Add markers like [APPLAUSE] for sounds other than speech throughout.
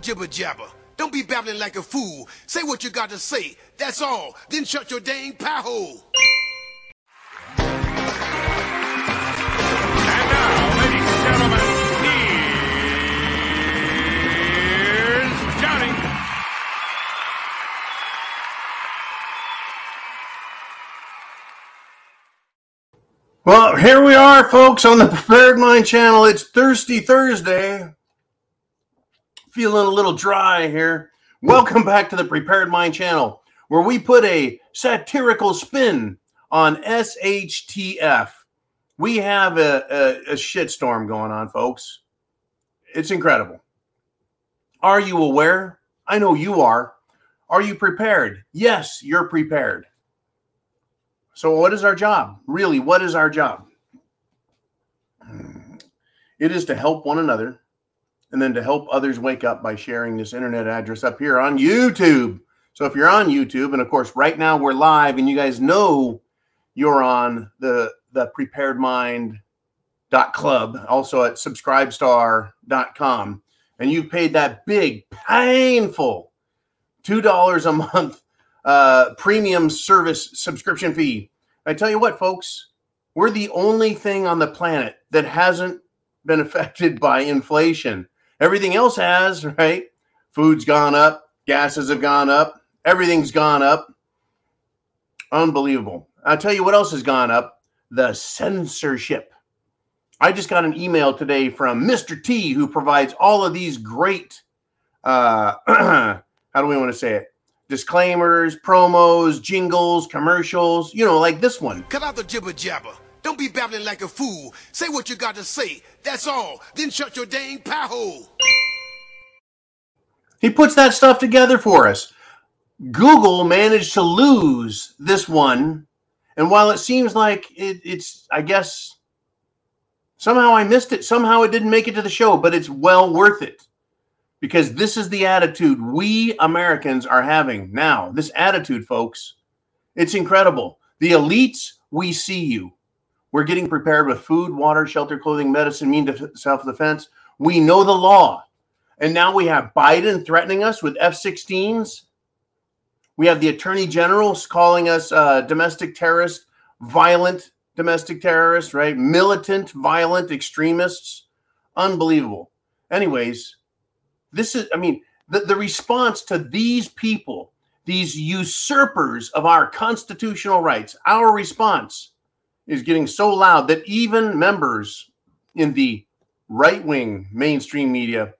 out the jibber jabber. Don't be babbling like a fool. Say what you got to say. That's all. Then shut your dang pie hole. And now, ladies and gentlemen, here's Johnny. Well, here we are, folks, on the Prepared Mind channel. It's Thirsty Thursday. Feeling a little dry here. Welcome back to the Prepared Mind channel, where we put a satirical spin on SHTF. We have a, a, a shitstorm going on, folks. It's incredible. Are you aware? I know you are. Are you prepared? Yes, you're prepared. So, what is our job? Really, what is our job? It is to help one another and then to help others wake up by sharing this internet address up here on YouTube. So, if you're on YouTube, and of course, right now we're live, and you guys know you're on the the prepared mind dot club also at subscribestar.com and you've paid that big painful two dollars a month uh, premium service subscription fee. I tell you what, folks, we're the only thing on the planet that hasn't been [LAUGHS] affected by inflation. Everything else has, right? Food's gone up, gases have gone up, everything's gone up. Unbelievable. I'll tell you what else has gone up the censorship. I just got an email today from Mr. T, who provides all of these great, uh, [CLEARS THROAT] how do we want to say it? disclaimers, promos, jingles, commercials, you know, like this one. Cut out the jibber jabber. Don't be babbling like a fool. Say what you got to say. That's all. Then shut your dang pie hole. He puts that stuff together for us. Google managed to lose this one. And while it seems like it, it's, I guess, somehow I missed it. Somehow it didn't make it to the show, but it's well worth it because this is the attitude we Americans are having now. This attitude, folks, it's incredible. The elites, we see you. We're getting prepared with food, water, shelter, clothing, medicine, mean self defense. We know the law. And now we have Biden threatening us with F 16s. We have the attorney generals calling us uh, domestic terrorists, violent domestic terrorists, right? Militant, violent extremists. Unbelievable. Anyways, this is, I mean, the, the response to these people, these usurpers of our constitutional rights, our response is getting so loud that even members in the right wing mainstream media,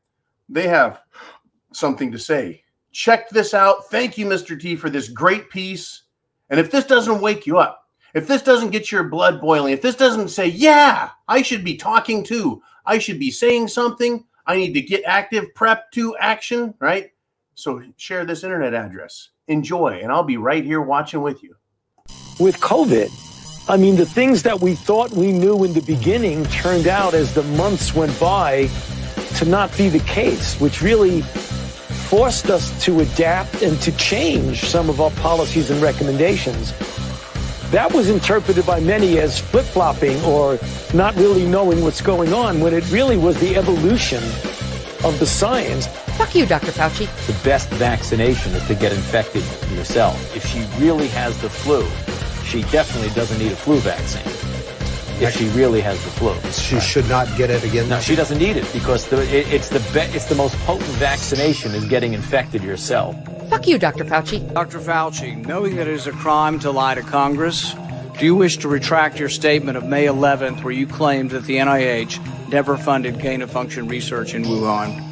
they have something to say. Check this out. Thank you, Mr. T, for this great piece. And if this doesn't wake you up, if this doesn't get your blood boiling, if this doesn't say, yeah, I should be talking too, I should be saying something, I need to get active, prep to action, right? So share this internet address. Enjoy, and I'll be right here watching with you. With COVID, I mean, the things that we thought we knew in the beginning turned out as the months went by to not be the case, which really forced us to adapt and to change some of our policies and recommendations. That was interpreted by many as flip flopping or not really knowing what's going on when it really was the evolution of the science. Fuck you, Dr. Fauci. The best vaccination is to get infected yourself. If she really has the flu, she definitely doesn't need a flu vaccine. If she really has the flu, She should not get it again. no, she doesn't need it because the, it, it's the be, it's the most potent vaccination is getting infected yourself. Fuck you, Dr. Fauci. Dr. Fauci, knowing that it is a crime to lie to Congress, do you wish to retract your statement of May 11th where you claimed that the NIH never funded gain of function research in Wuhan?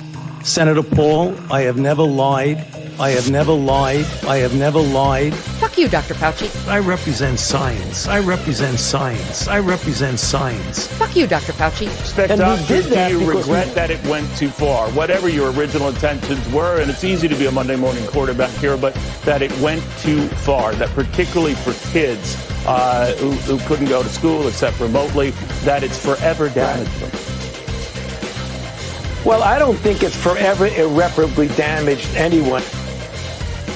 Senator Paul, I have never lied. I have never lied. I have never lied. Fuck you, Dr. Fauci. I represent science. I represent science. I represent science. Fuck you, Dr. Fauci. And he did that do you regret he- that it went too far? Whatever your original intentions were, and it's easy to be a Monday morning quarterback here, but that it went too far, that particularly for kids uh, who, who couldn't go to school except remotely, that it's forever damaged them. Well, I don't think it's forever irreparably damaged anyone.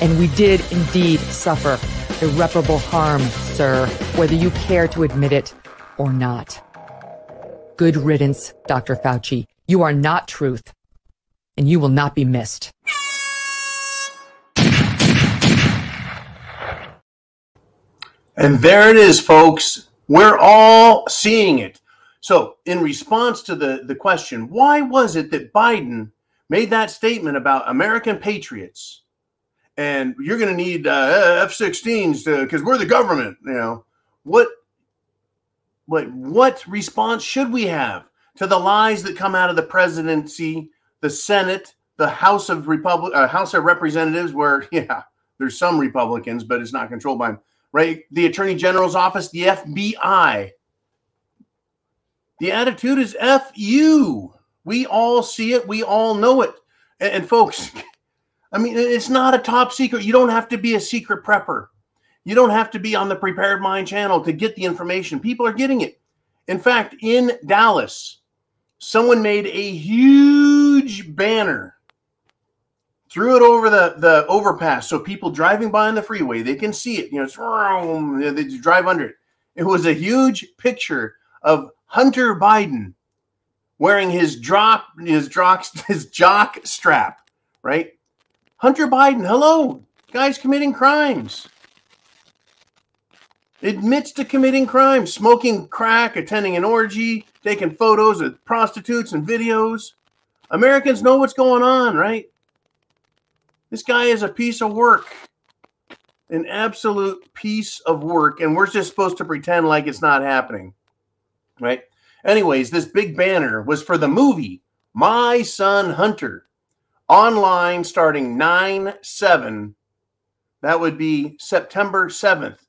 And we did indeed suffer irreparable harm, sir, whether you care to admit it or not. Good riddance, Dr. Fauci. You are not truth. and you will not be missed. And there it is, folks. We're all seeing it. So, in response to the, the question, why was it that Biden made that statement about American patriots and you're going to need uh, F-16s because we're the government? You know what? What what response should we have to the lies that come out of the presidency, the Senate, the House of Republic, uh, House of Representatives, where [LAUGHS] yeah, there's some Republicans, but it's not controlled by them right? The Attorney General's office, the FBI. The attitude is F you. We all see it. We all know it. And, and, folks, [LAUGHS] I mean, it's not a top secret. You don't have to be a secret prepper. You don't have to be on the Prepared Mind channel to get the information. People are getting it. In fact, in Dallas, someone made a huge banner threw it over the the overpass so people driving by on the freeway they can see it. You know, they drive under it. It was a huge picture of Hunter Biden wearing his drop his [LAUGHS] his jock strap, right? Hunter Biden, hello, guy's committing crimes. Admits to committing crimes, smoking crack, attending an orgy, taking photos of prostitutes and videos. Americans know what's going on, right? This guy is a piece of work, an absolute piece of work, and we're just supposed to pretend like it's not happening, right? Anyways, this big banner was for the movie My Son Hunter, online starting 9 7. That would be September 7th.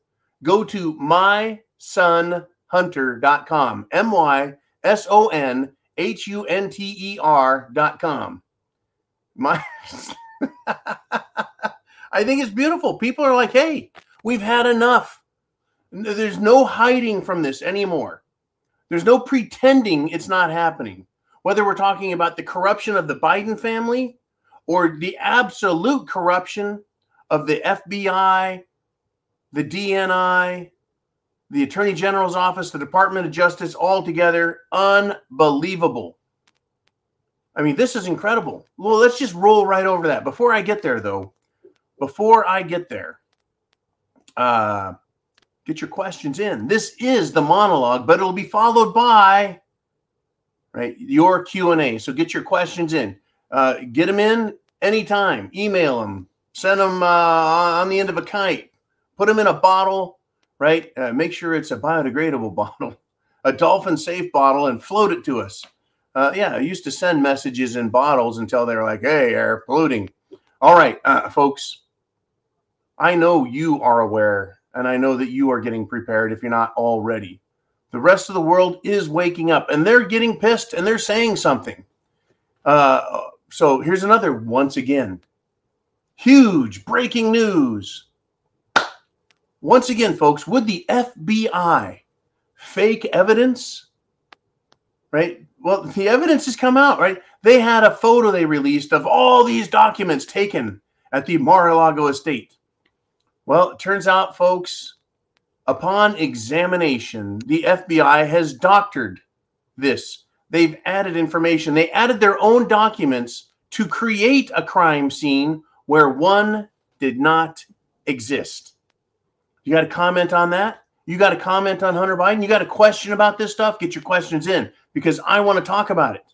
Go to mysonhunter.com, M Y S O N H U N T E R.com. My. [LAUGHS] I think it's beautiful. People are like, hey, we've had enough. There's no hiding from this anymore. There's no pretending it's not happening. Whether we're talking about the corruption of the Biden family or the absolute corruption of the FBI, the DNI, the Attorney General's office, the Department of Justice, all together, unbelievable. I mean, this is incredible. Well, let's just roll right over that. Before I get there, though, before I get there, uh, get your questions in. This is the monologue, but it'll be followed by right your Q and A. So get your questions in. Uh, get them in anytime. Email them. Send them uh, on the end of a kite. Put them in a bottle. Right. Uh, make sure it's a biodegradable [LAUGHS] bottle, a dolphin safe bottle, and float it to us. Uh, yeah, I used to send messages in bottles until they were like, "Hey, air polluting." All right, uh, folks. I know you are aware, and I know that you are getting prepared if you're not already. The rest of the world is waking up, and they're getting pissed, and they're saying something. Uh, so here's another. Once again, huge breaking news. Once again, folks, would the FBI fake evidence? Right? well, the evidence has come out, right? They had a photo they released of all these documents taken at the Mar-a-Lago estate. Well, it turns out, folks, upon examination, the FBI has doctored this. They've added information. They added their own documents to create a crime scene where one did not exist. You got a comment on that? You got a comment on Hunter Biden? You got a question about this stuff? Get your questions in because I want to talk about it.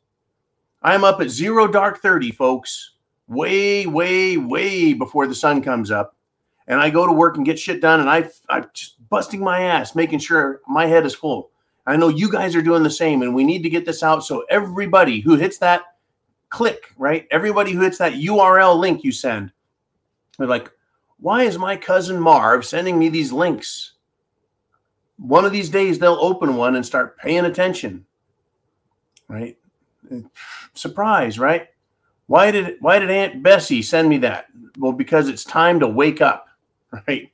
I'm up at zero dark 30, folks, way, way, way before the sun comes up. And I go to work and get shit done. And I, I'm just busting my ass, making sure my head is full. I know you guys are doing the same. And we need to get this out so everybody who hits that click, right? Everybody who hits that URL link you send, they're like, why is my cousin Marv sending me these links? One of these days, they'll open one and start paying attention right? Surprise, right? Why did why did Aunt Bessie send me that? Well, because it's time to wake up, [LAUGHS] right?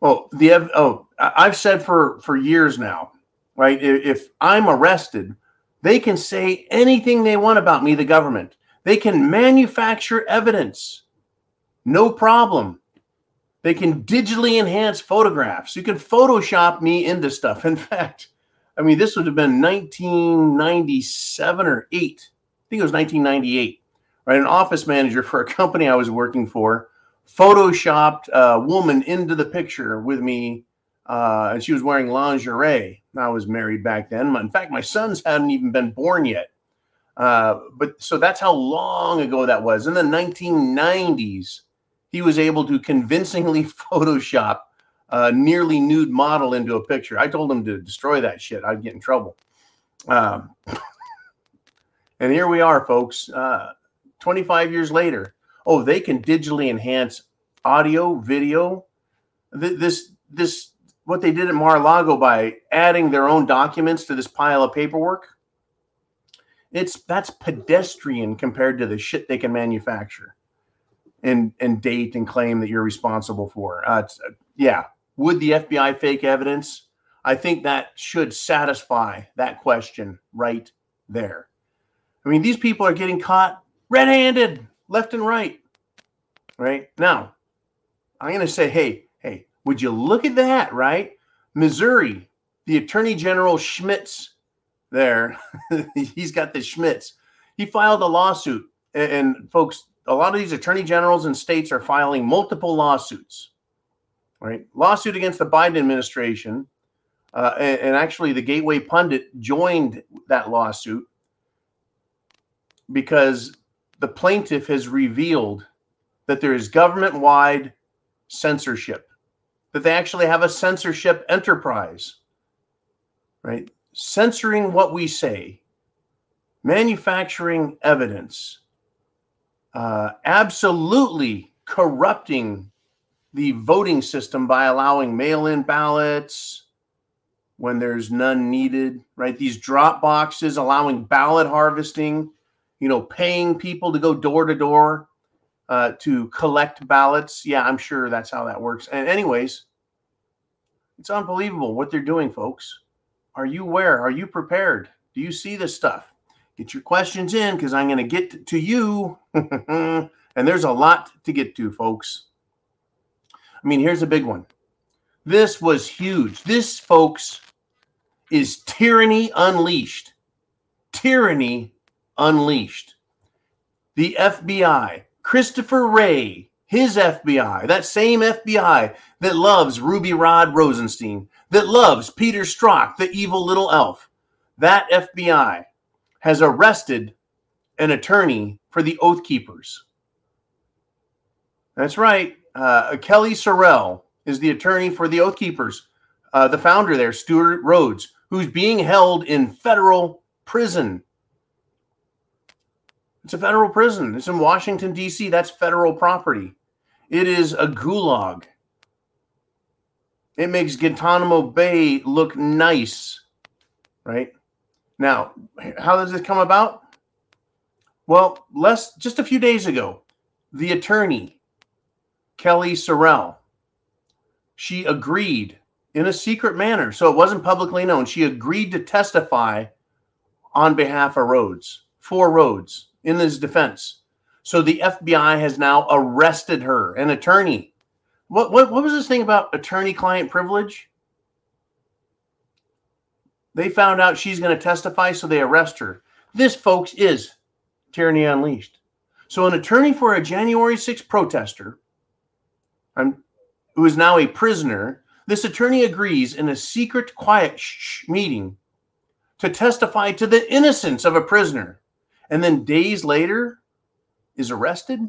Well, the oh, I've said for for years now, right? If I'm arrested, they can say anything they want about me, the government. They can manufacture evidence. No problem. They can digitally enhance photographs. You can Photoshop me into stuff. In [LAUGHS] fact, I mean, this would have been 1997 or 8. I think it was 1998, right? An office manager for a company I was working for photoshopped a woman into the picture with me, uh, and she was wearing lingerie. I was married back then. In fact, my sons hadn't even been born yet. Uh, but so that's how long ago that was. In the 1990s, he was able to convincingly [LAUGHS] Photoshop a nearly nude model into a picture. I told him to destroy that shit. I'd get in trouble. Um, [LAUGHS] and here we are, folks. Uh, 25 years later. Oh, they can digitally enhance audio, video. This, this, what they did at Mar-a-Lago by adding their own documents to this pile of paperwork. It's that's pedestrian compared to the shit they can manufacture and and date and claim that you're responsible for. Uh, uh yeah, would the FBI fake evidence? I think that should satisfy that question right there. I mean, these people are getting caught red handed, left and right. Right now, I'm going to say, hey, would you look at that, right? Missouri, the Attorney General Schmitz there, [LAUGHS] he's got the Schmitz. He filed a lawsuit. And, and, folks, a lot of these attorney generals and states are filing multiple lawsuits, right? Lawsuit against the Biden administration. Uh, and, and actually, the Gateway Pundit joined that lawsuit because the plaintiff has revealed that there is government wide censorship, that they actually have a censorship enterprise, right? Censoring what we say, manufacturing evidence, uh, absolutely corrupting the voting system by allowing mail in ballots when there's none needed, right? These drop boxes allowing ballot harvesting you know, paying people to go door to door uh, to collect ballots. Yeah, I'm sure that's how that works. And, anyways, it's unbelievable what they're doing, folks. Are you aware? Are you prepared? Do you see this stuff? Get your questions in because I'm going to get to you. [LAUGHS] and there's a lot to get to, folks. I mean, here's a big one. This was huge. This, folks, is tyranny unleashed. Tyranny Unleashed. The FBI, Christopher Wray, his FBI, that same FBI that loves Ruby Rod Rosenstein, that loves Peter Strzok, the evil little elf, that FBI has arrested an attorney for the Oath Keepers. That's right. Uh, Kellye SoRelle is the attorney for the Oath Keepers, uh, the founder there, Stewart Rhodes, who's being held in federal prison it's a federal prison. It's in Washington, D.C. That's federal property. It is a gulag. It makes Guantanamo Bay look nice, right? Now, how does this come about? Well, less just a few days ago, the attorney, Kellye SoRelle, she agreed in a secret manner, so it wasn't publicly known. She agreed to testify on behalf of Rhodes, for Rhodes in his defense. So the FBI has now arrested her, an attorney. What, what, what was this thing about attorney client privilege? They found out she's going to testify, so they arrest her. This, folks, is tyranny unleashed. So, an attorney for a January 6th protester who is now a prisoner, this attorney agrees in a secret, quiet meeting to testify to the innocence of a prisoner and then days later is arrested.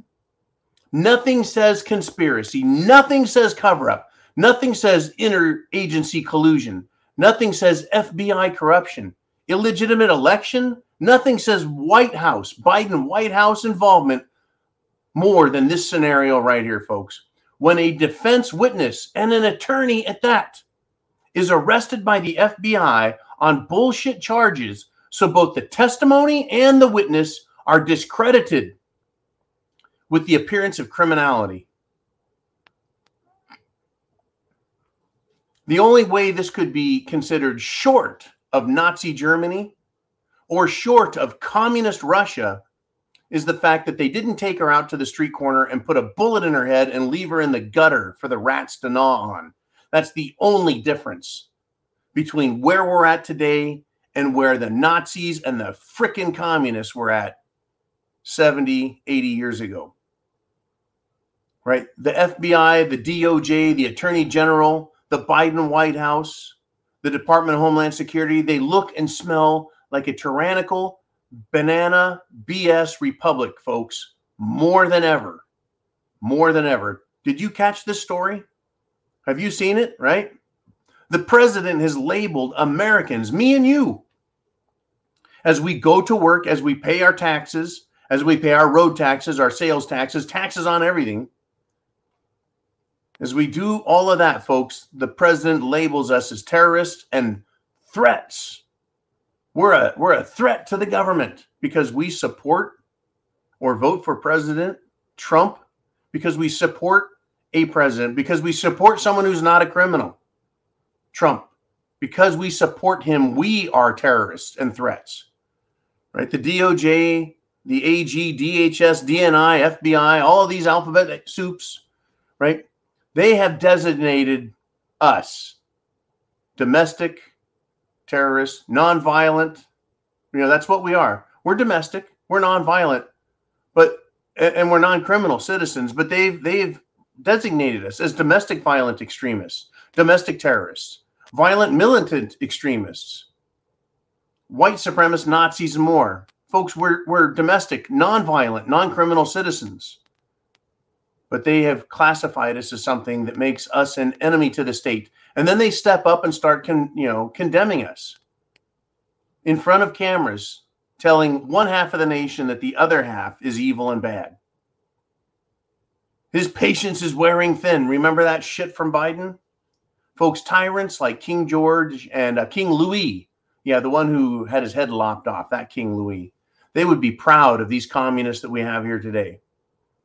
Nothing says conspiracy. Nothing says cover up. Nothing says interagency collusion. Nothing says FBI corruption. Illegitimate election. Nothing says White House, Biden White House involvement more than this scenario right here, folks. When a defense witness and an attorney at that is arrested by the FBI on bullshit charges so both the testimony and the witness are discredited with the appearance of criminality. The only way this could be considered short of Nazi Germany or short of communist Russia is the fact that they didn't take her out to the street corner and put a bullet in her head and leave her in the gutter for the rats to gnaw on. That's the only difference between where we're at today and where the Nazis and the frickin' communists were at 70, 80 years ago. Right? The FBI, the DOJ, the Attorney General, the Biden White House, the Department of Homeland Security, they look and smell like a tyrannical banana BS republic, folks, more than ever. More than ever. Did you catch this story? Have you seen it? Right? The president has labeled Americans, me and you, as we go to work, as we pay our taxes, as we pay our road taxes, our sales taxes, taxes on everything. As we do all of that, folks, the president labels us as terrorists and threats. We're a we're a threat to the government because we support or vote for President Trump because we support a president because we support someone who's not a criminal. Trump. Because we support him, we are terrorists and threats. Right? The DOJ, the AG, DHS, DNI, FBI, all of these alphabet soups, right? They have designated us domestic terrorists, nonviolent. You know, that's what we are. We're domestic, we're nonviolent, but and we're non-criminal citizens, but they've they've designated us as domestic violent extremists, domestic terrorists, violent militant extremists, white supremacist Nazis, and more. Folks, we're, we're domestic, non-violent, non-criminal citizens. But they have classified us as something that makes us an enemy to the state. And then they step up and start con, you know, condemning us in front of cameras, telling one half of the nation that the other half is evil and bad. His patience is wearing thin. Remember that shit from Biden? Folks, tyrants like King George and uh, King Louis, yeah, the one who had his head lopped off, that King Louis, they would be proud of these communists that we have here today.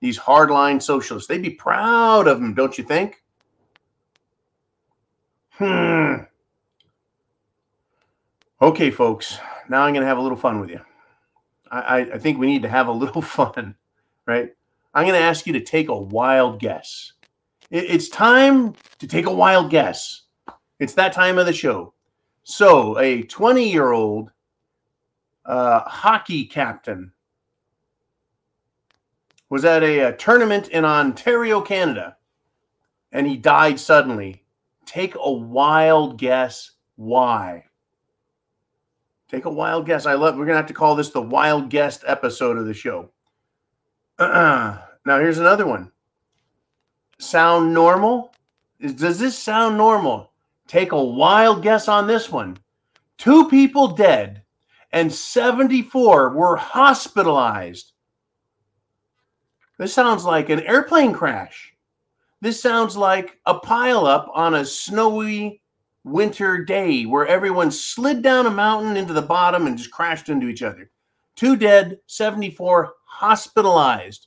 These hardline socialists. They'd be proud of them, don't you think? Hmm. Okay, folks. Now I'm going to have a little fun with you. I, I, I think we need to have a little [LAUGHS] fun, right? I'm going to ask you to take a wild guess. It's time to take a wild guess. It's that time of the show. So, a 20 year old uh, hockey captain was at a, a tournament in Ontario, Canada, and he died suddenly. Take a wild guess why. Take a wild guess. I love. We're gonna have to call this the wild guest episode of the show. [CLEARS THROAT] Now here's another one. Sound normal? Does this sound normal? Take a wild guess on this one. Two people dead and 74 were hospitalized. This sounds like an airplane crash. This sounds like a pileup on a snowy winter day where everyone slid down a mountain into the bottom and just crashed into each other. Two dead, 74 hospitalized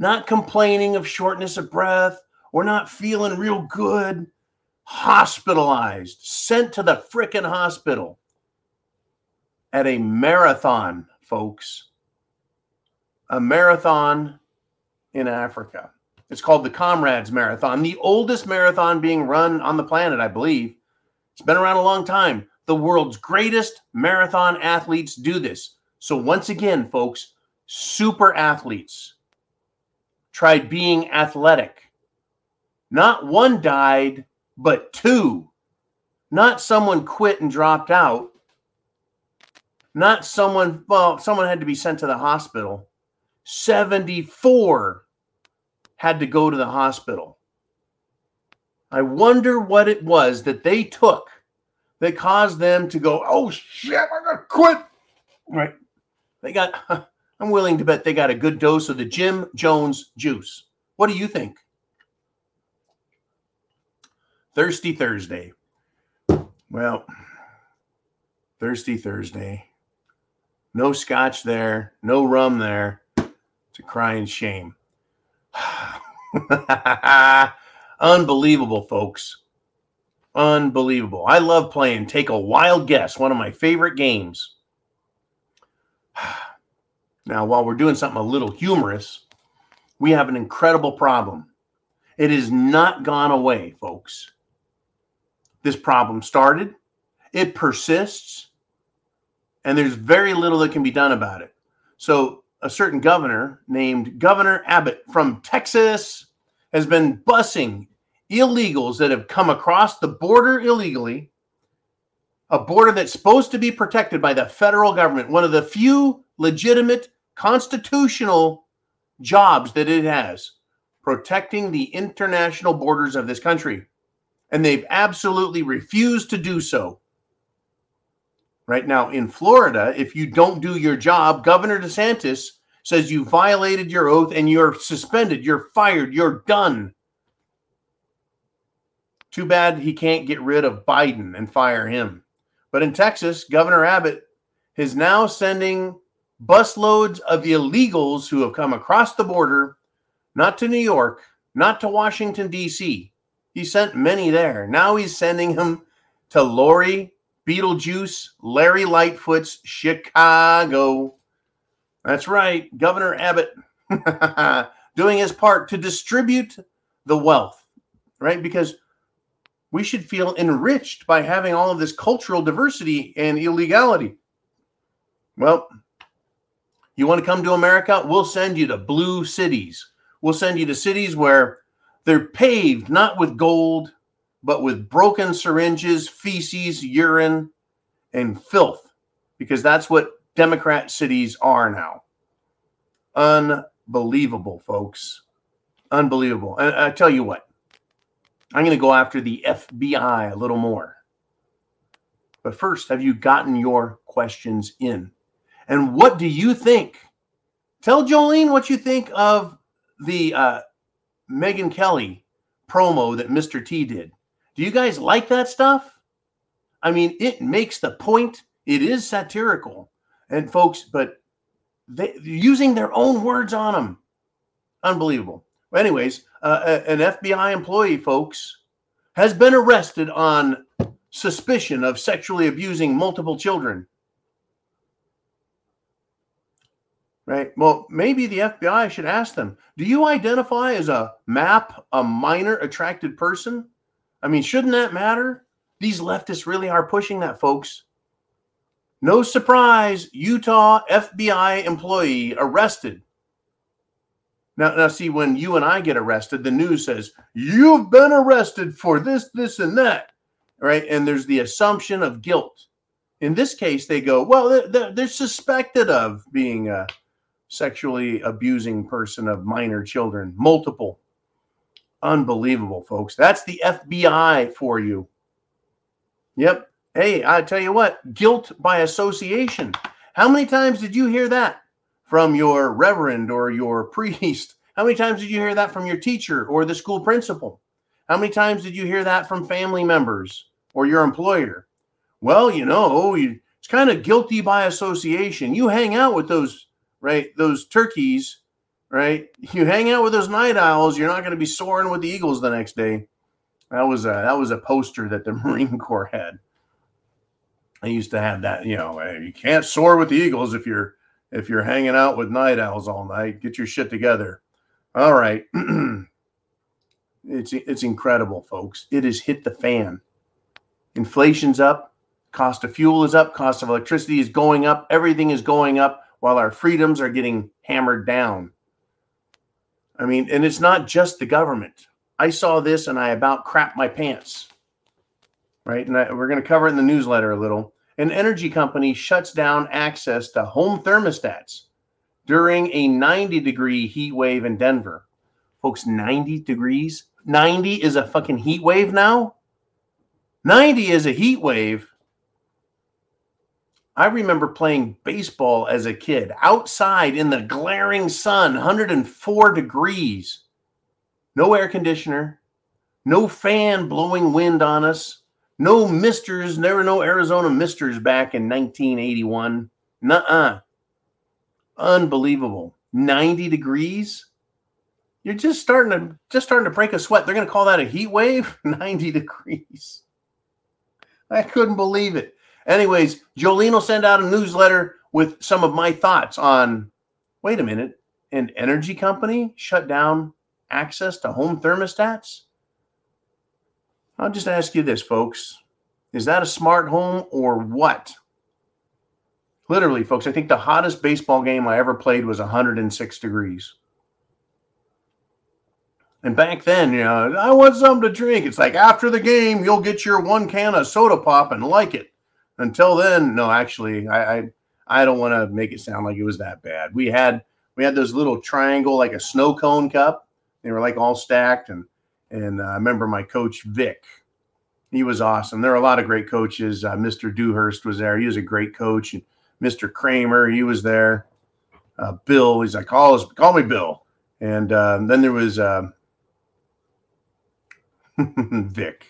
not complaining of shortness of breath or not feeling real good, hospitalized, sent to the frickin' hospital at a marathon, folks. A marathon in Africa. It's called the Comrades Marathon, the oldest marathon being run on the planet, I believe. It's been around a long time. The world's greatest marathon athletes do this. So, once again, folks, super athletes tried being athletic. Not one died, but two. Not someone quit and dropped out. Not someone, well, someone had to be sent to the hospital. 74 had to go to the hospital. I wonder what it was that they took that caused them to go, oh shit, I gotta quit. Right. They got [LAUGHS] I'm willing to bet they got a good dose of the Jim Jones juice. What do you think? Thirsty Thursday. Well, Thirsty Thursday. No scotch there, no rum there. It's a crying shame. [SIGHS] Unbelievable, folks. Unbelievable. I love playing Take a Wild Guess, one of my favorite games. [SIGHS] Now, while we're doing something a little humorous, we have an incredible problem. It has not gone away, folks. This problem started, it persists, and there's very little that can be done about it. So, a certain governor named Governor Abbott from Texas has been busing illegals that have come across the border illegally, a border that's supposed to be protected by the federal government, one of the few legitimate constitutional jobs that it has, protecting the international borders of this country. And they've absolutely refused to do so. Right now in Florida, if you don't do your job, Governor DeSantis says you violated your oath and you're suspended, you're fired, you're done. Too bad he can't get rid of Biden and fire him. But in Texas, Governor Abbott is now sending busloads of illegals who have come across the border, not to New York, not to Washington, D.C. He sent many there. Now he's sending them to Lori Beetlejuice, Larry Lightfoot's Chicago. That's right, Governor Abbott [LAUGHS] doing his part to distribute the wealth, right? Because we should feel enriched by having all of this cultural diversity and illegality. Well, you want to come to America? We'll send you to blue cities. We'll send you to cities where they're paved not with gold, but with broken syringes, feces, urine, and filth, because that's what Democrat cities are now. Unbelievable, folks. Unbelievable. And I tell you what, I'm going to go after the FBI a little more. But first, have you gotten your questions in? And what do you think? Tell Jolene what you think of the uh, Megyn Kelly promo that Mr. T did. Do you guys like that stuff? I mean, it makes the point. It is satirical, and folks, but they using their own words on them, unbelievable. Anyways, uh, an FBI employee, folks, has been arrested on suspicion of sexually abusing multiple children. Right. Well, maybe the FBI should ask them Do you identify as a MAP, a minor attracted person? I mean, shouldn't that matter? These leftists really are pushing that, folks. No surprise, Utah FBI employee arrested. Now, now, see, when you and I get arrested, the news says, You've been arrested for this, this, and that. Right. And there's the assumption of guilt. In this case, they go, Well, they're, they're suspected of being a sexually abusing person of minor children, multiple. Unbelievable, folks. That's the FBI for you. Yep. Hey, I tell you what, guilt by association. How many times did you hear that from your reverend or your [LAUGHS] priest? How many times did you hear that from your teacher or the school principal? How many times did you hear that from family members or your employer? Well, you know, it's kind of guilty by association. You hang out with those right? Those turkeys, right? You hang out with those night owls, you're not going to be soaring with the eagles the next day. That was a that was a poster that the [LAUGHS] Marine Corps had. I used to have that, you know, you can't soar with the eagles if you're if you're hanging out with night owls all night. Get your shit together. All right. [CLEARS THROAT] it's it's incredible, folks. It has hit the fan. Inflation's up, cost of fuel is up, cost of electricity is going up, everything is going up while our freedoms are getting hammered down. I mean, and it's not just the government. I saw this and I about crapped my pants. Right. And I, we're going to cover it in the newsletter a little. An energy company shuts down access to home thermostats during a 90 degree heat wave in Denver. Folks, 90 degrees? 90 is a fucking heat wave now? 90 is a heat wave. I remember playing baseball as a kid outside in the glaring sun, 104 degrees, no air conditioner, no fan blowing wind on us, no misters, never no Arizona misters back in 1981. Nuh uh. Unbelievable. 90 degrees. You're just starting to just starting to break a sweat. They're going to call that a heat wave. [LAUGHS] 90 degrees. I couldn't believe it. Anyways, Jolene will send out a newsletter with some of my thoughts on wait a minute, an energy company shut down access to home thermostats? I'll just ask you this, folks. Is that a smart home or what? Literally, folks, I think the hottest baseball game I ever played was 106 degrees. And back then, you know, I want something to drink. It's like after the game, you'll get your one can of soda pop and like it. Until then, no, actually, I I, I don't want to make it sound like it was that bad. We had we had those little triangle like a snow cone cup. They were like all stacked, and and uh, I remember my coach Vic. He was awesome. There were a lot of great coaches. Uh, Mr. Dewhurst was there. He was a great coach. And Mr. Kramer, he was there. Uh, Bill, he's like, call us, call me Bill. And uh, then there was uh, [LAUGHS] Vic.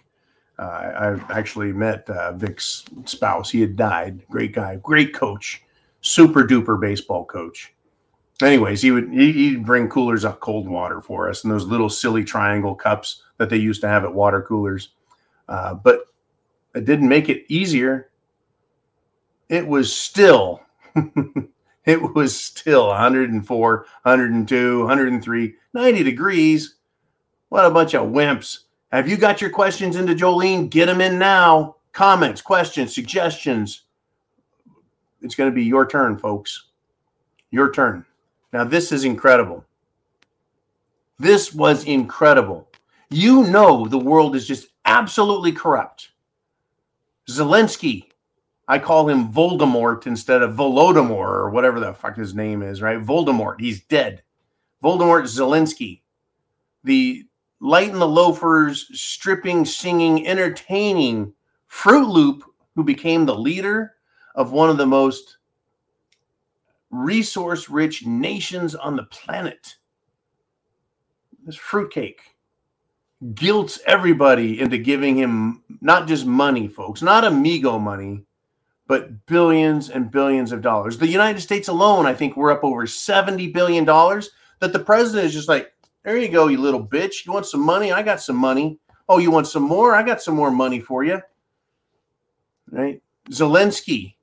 Uh, I actually met uh, Vic's spouse. He had died. Great guy, great coach, super duper baseball coach. Anyways, he would he'd bring coolers of cold water for us and those little silly triangle cups that they used to have at water coolers. Uh, but it didn't make it easier. It was still, [LAUGHS] it was still 104, 102, 103, 90 degrees. What a bunch of wimps. Have you got your questions into Jolene? Get them in now. Comments, questions, suggestions. It's going to be your turn, folks. Your turn. Now, this is incredible. This was incredible. You know, the world is just absolutely corrupt. Zelensky, I call him Voldemort instead of Volodymyr or whatever the fuck his name is, right? Voldemort, he's dead. Voldemort Zelensky, the light and the loafers, stripping, singing, entertaining Fruit Loop, who became the leader of one of the most resource rich nations on the planet. This fruitcake guilts everybody into giving him not just money, folks, not amigo money, but billions and billions of dollars. The United States alone, I think we're up over $70 billion that the president is just like, there you go, you little bitch. You want some money? I got some money. Oh, you want some more? I got some more money for you. Right? Zelensky,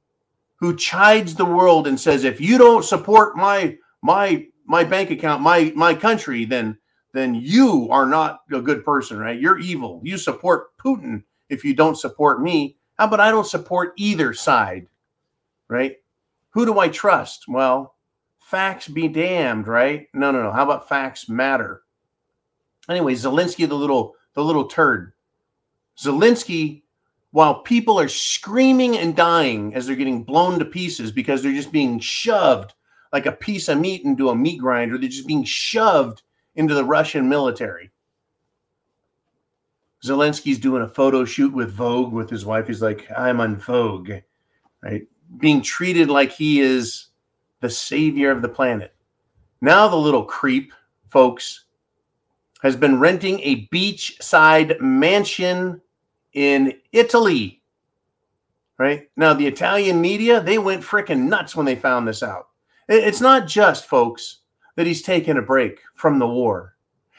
who chides the world and says, if you don't support my my my bank account, my my country, then then you are not a good person, right? You're evil. You support Putin if you don't support me. How about I don't support either side, right? Who do I trust? Well, facts be damned, right? No, no, no. How about facts matter? Anyway, Zelensky, the little the little turd. Zelensky, while people are screaming and dying as they're getting blown to pieces because they're just being shoved like a piece of meat into a meat grinder, they're just being shoved into the Russian military. Zelensky's doing a photo shoot with Vogue with his wife. He's like, I'm on Vogue, right? Being treated like he is the savior of the planet. Now, the little creep, folks, has been renting a beachside mansion in Italy. Right now, the Italian media they went freaking nuts when they found this out. It's not just, folks, that he's taken a break from the war.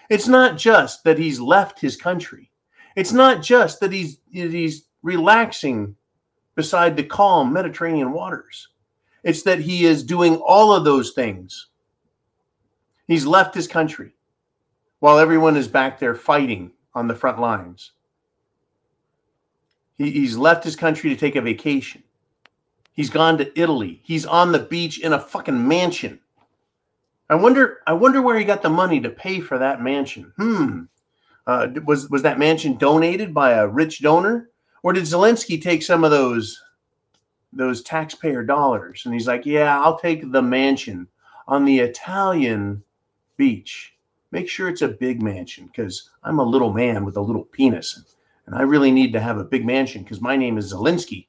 It's not just that he's left his country. It's not just that he's he's relaxing beside the calm Mediterranean waters. It's that he is doing all of those things. He's left his country while everyone is back there fighting on the front lines. He, he's left his country to take a vacation. He's gone to Italy. He's on the beach in a fucking mansion. I wonder. I wonder where he got the money to pay for that mansion. Hmm. Uh, was was that mansion donated by a rich donor, or did Zelensky take some of those those taxpayer dollars? And he's like, "Yeah, I'll take the mansion on the Italian beach. Make sure it's a big mansion because I'm a little man with a little penis, and I really need to have a big mansion because my name is Zelensky."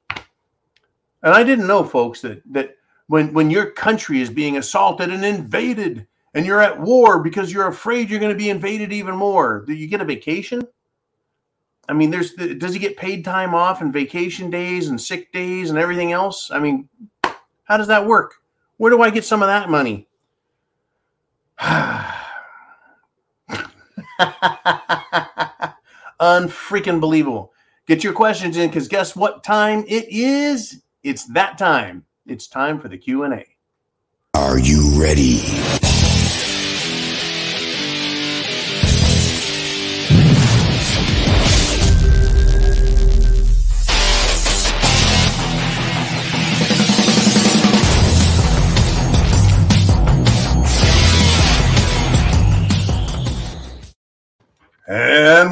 And I didn't know, folks, that that when when your country is being assaulted and invaded and you're at war because you're afraid you're going to be invaded even more do you get a vacation i mean there's does he get paid time off and vacation days and sick days and everything else? I mean how does that work? Where do i get some of that money? [SIGHS] Unfreaking believable. Get your questions in because guess what time it is? It's that time. It's time for the Q&A. Are you ready?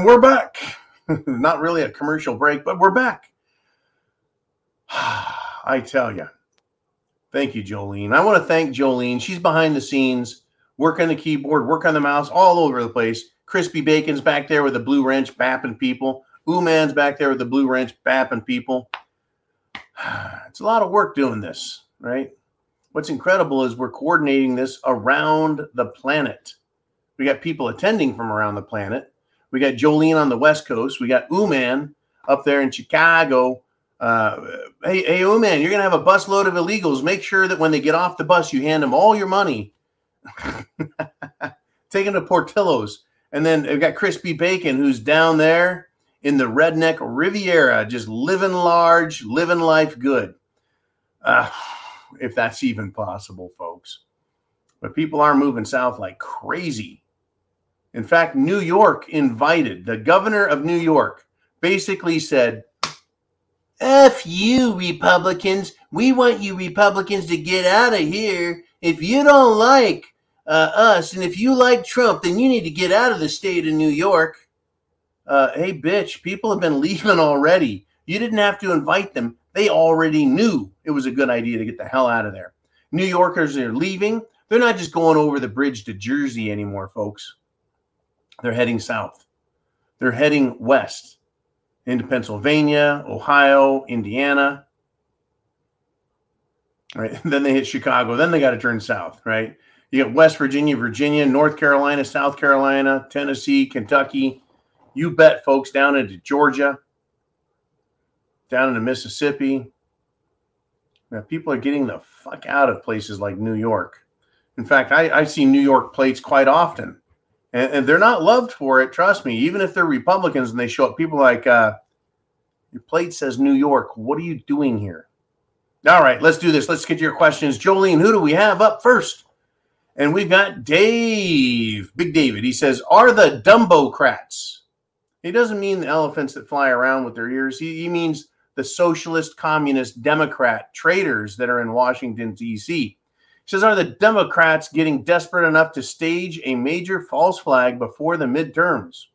We're back. [LAUGHS] Not really a commercial break, but we're back. [SIGHS] I tell you. Thank you, Jolene. I want to thank Jolene. She's behind the scenes, work on the keyboard, work on the mouse, all over the place. Crispy Bacon's back there with the blue wrench bapping people. Ooh-man's back there with the blue wrench bapping people. [SIGHS] It's a lot of work doing this, right? What's incredible is we're coordinating this around the planet. We got people attending from around the planet. We got Jolene on the West Coast. We got Ooman up there in Chicago. Uh, hey, hey, Ooman, you're gonna have a busload of illegals. Make sure that when they get off the bus, you hand them all your money. [LAUGHS] Take them to Portillo's, and then we've got Crispy Bacon, who's down there in the redneck Riviera, just living large, living life good. Uh, if that's even possible, folks. But people are moving south like crazy. In fact, New York invited the governor of New York, basically said, F you, Republicans. We want you Republicans to get out of here. If you don't like uh, us and if you like Trump, then you need to get out of the state of New York. Uh, hey, bitch, people have been [LAUGHS] leaving already. You didn't have to invite them. They already knew it was a good idea to get the hell out of there. New Yorkers are leaving. They're not just going over the bridge to Jersey anymore, folks. They're heading south. They're heading west into Pennsylvania, Ohio, Indiana. Right. [LAUGHS] then they hit Chicago. Then they got to turn south, right? You got West Virginia, Virginia, North Carolina, South Carolina, Tennessee, Kentucky. You bet, folks, down into Georgia, down into Mississippi. Now, people are getting the fuck out of places like New York. In fact, I, I see New York plates quite often, and, and, they're not loved for it. Trust me. Even if they're Republicans and they show up, people like, uh, your plate says New York. What are you doing here? All right, let's do this. Let's get to your questions. Jolene, who do we have up first? And we've got Dave, Big David. He says, Are the Dumbocrats? He doesn't mean the elephants that fly around with their ears. He, he means the socialist, communist, Democrat traitors that are in Washington, D.C. Says, Are the Democrats getting desperate enough to stage a major false flag before the midterms?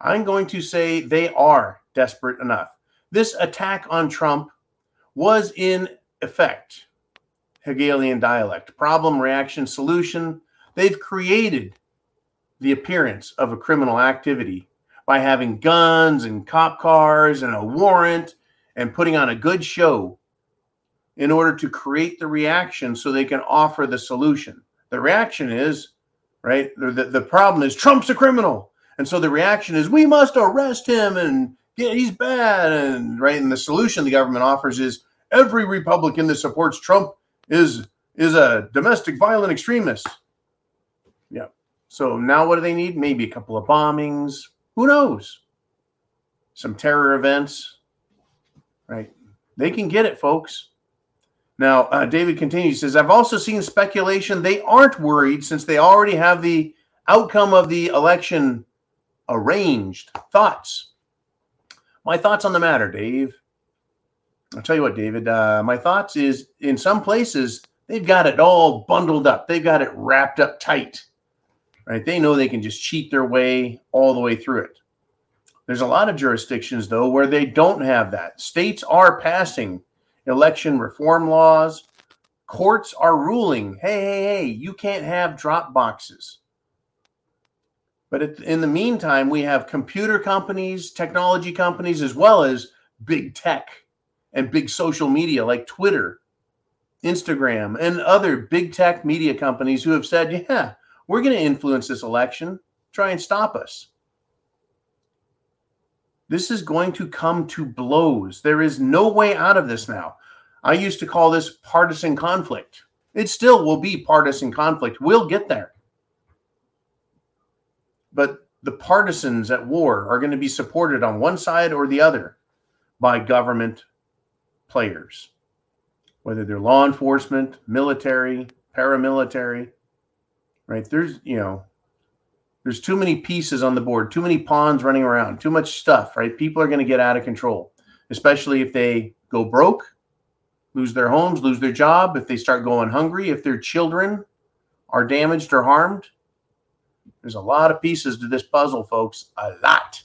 I'm going to say they are desperate enough. This attack on Trump was in effect Hegelian dialect problem, reaction, solution. They've created the appearance of a criminal activity by having guns and cop cars and a warrant and putting on a good show in order to create the reaction so they can offer the solution. The reaction is, right? The, the, problem is Trump's a criminal. And so the reaction is we must arrest him and yeah, he's bad. And right. And the solution the government offers is every Republican that supports Trump is is a domestic violent extremist. Yeah. So now what do they need? Maybe a couple of bombings, who knows? Some terror events, right? They can get it, folks. Now, uh, David continues, says, I've also seen speculation they aren't worried since they already have the outcome of the election arranged. Thoughts? My thoughts on the matter, Dave. I'll tell you what, David, uh, my thoughts is in some places, they've got it all bundled up, they've got it wrapped up tight right? They know they can just cheat their way all the way through it. There's a lot of jurisdictions, though, where they don't have that. States are passing election reform laws. Courts are ruling, hey, hey, hey, you can't have drop boxes. But in the meantime, we have computer companies, technology companies, as well as big tech and big social media like Twitter, Instagram, and other big tech media companies who have said, yeah, we're going to influence this election, try and stop us. This is going to come to blows. There is no way out of this now. I used to call this partisan conflict. It still will be partisan conflict. We'll get there. But the partisans at war are going to be supported on one side or the other by government players, whether they're law enforcement, military, paramilitary right? There's, you know, there's too many pieces on the board, too many pawns running around, too much stuff, right? People are going to get out of control, especially if they go broke, lose their homes, lose their job, if they start going hungry, if their children are damaged or harmed. There's a lot of pieces to this puzzle, folks. A lot.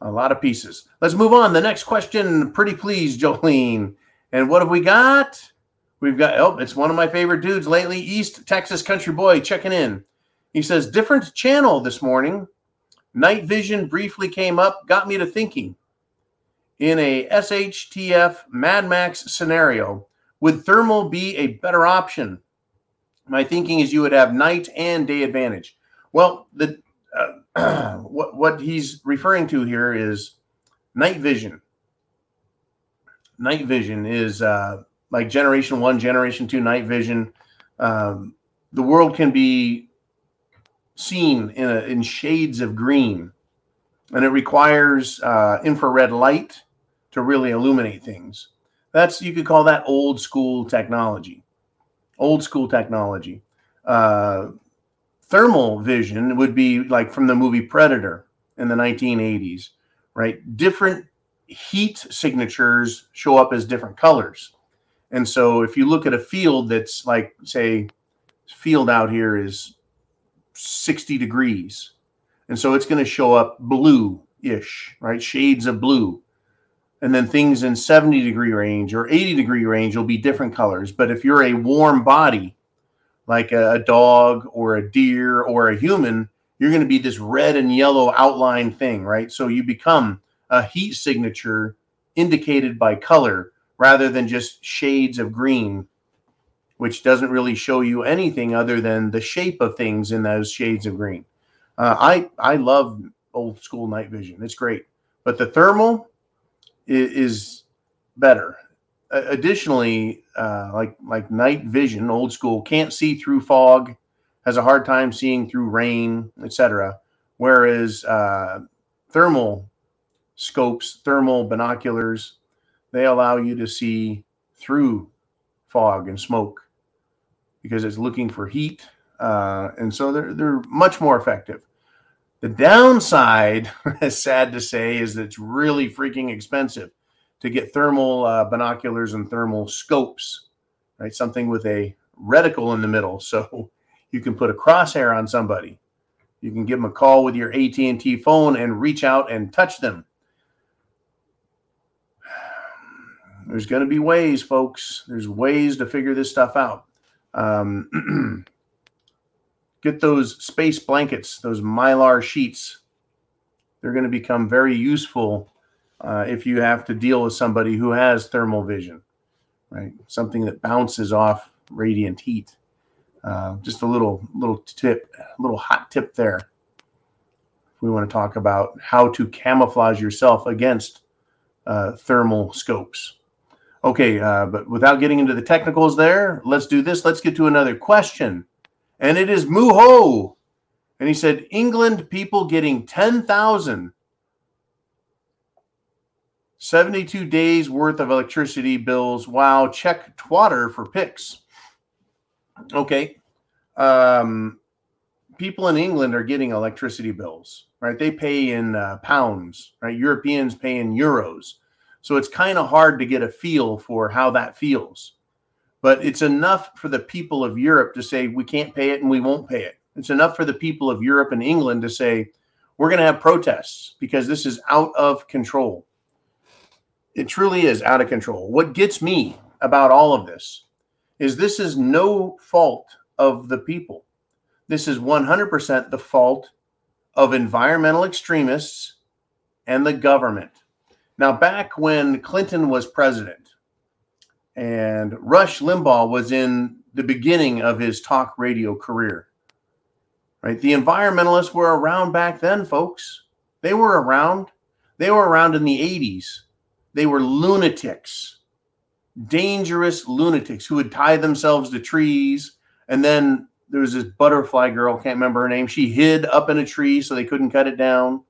A lot of pieces. Let's move on. The next question, pretty please, [LAUGHS] Jolene. And what have we got? We've got, oh, it's one of my favorite dudes lately, East Texas Country Boy, checking in. He says, different channel this morning. Night vision briefly came up, got me to thinking. In a SHTF Mad Max scenario, would thermal be a better option? My thinking is you would have night and day advantage. Well, the uh, [CLEARS THROAT] what what he's referring to here is night vision. Night vision is uh, like generation one, generation two night vision. Um, the world can be seen in, a, in shades of green, and it requires uh, infrared light to really illuminate things. That's you could call that old school technology. Old school technology. Uh, thermal vision would be like from the movie Predator in the 1980s, right? Different heat signatures show up as different colors. And so if you look at a field that's like, say, field out here is 60 degrees. And so it's going to show up blue ish, right? Shades of blue. And then things in 70 degree range or 80 degree range will be different colors. But if you're a warm body, like a, dog or a deer or a human, you're going to be this red and yellow outline thing, right? So you become a heat signature indicated by color rather than just shades of green, which doesn't really show you anything other than the shape of things in those shades of green. Uh, I I love old school night vision; it's great, but the thermal is, is better. Uh, additionally, uh, like like night vision, old school, can't see through fog, has a hard time seeing through rain, etc. Whereas uh, thermal scopes, thermal binoculars, they allow you to see through fog and smoke because it's looking for heat, uh, and so they're they're much more effective. The downside, [LAUGHS] as sad to say, is that it's really freaking expensive to get thermal uh, binoculars and thermal scopes, right? Something with a reticle in the middle, so [LAUGHS] you can put a crosshair on somebody. You can give them a call with your AT&T phone and reach out and touch them. [SIGHS] There's going to be ways, folks. There's ways to figure this stuff out. Um, [CLEARS THROAT] get those space blankets, those mylar sheets. They're going to become very useful uh, if you have to deal with somebody who has thermal vision, right? Something that bounces off radiant heat. Uh, just a little little tip, a little hot tip there. We want to talk about how to camouflage yourself against uh, thermal scopes. Okay, uh, but without getting into the technicals there, let's do this. Let's get to another question. And it is Muho. And he said, England people getting 10,000 72 days worth of electricity bills. Wow. Check Twatter for pics. Okay. Um, people in England are getting electricity bills, right? They pay in uh, pounds, right? Europeans pay in euros. So it's kind of hard to get a feel for how that feels. But it's enough for the people of Europe to say, we can't pay it and we won't pay it. It's enough for the people of Europe and England to say, we're going to have protests because this is out of control. It truly is out of control. What gets me about all of this is this is no fault of the people. This is 100% the fault of environmental extremists and the government. Now, back when Clinton was president and Rush Limbaugh was in the beginning of his talk radio career, right? The environmentalists were around back then, folks. They were around. They were around in the 80s. They were lunatics, dangerous lunatics who would tie themselves to trees. And then there was this butterfly girl, can't remember her name. She hid up in a tree so they couldn't cut it down.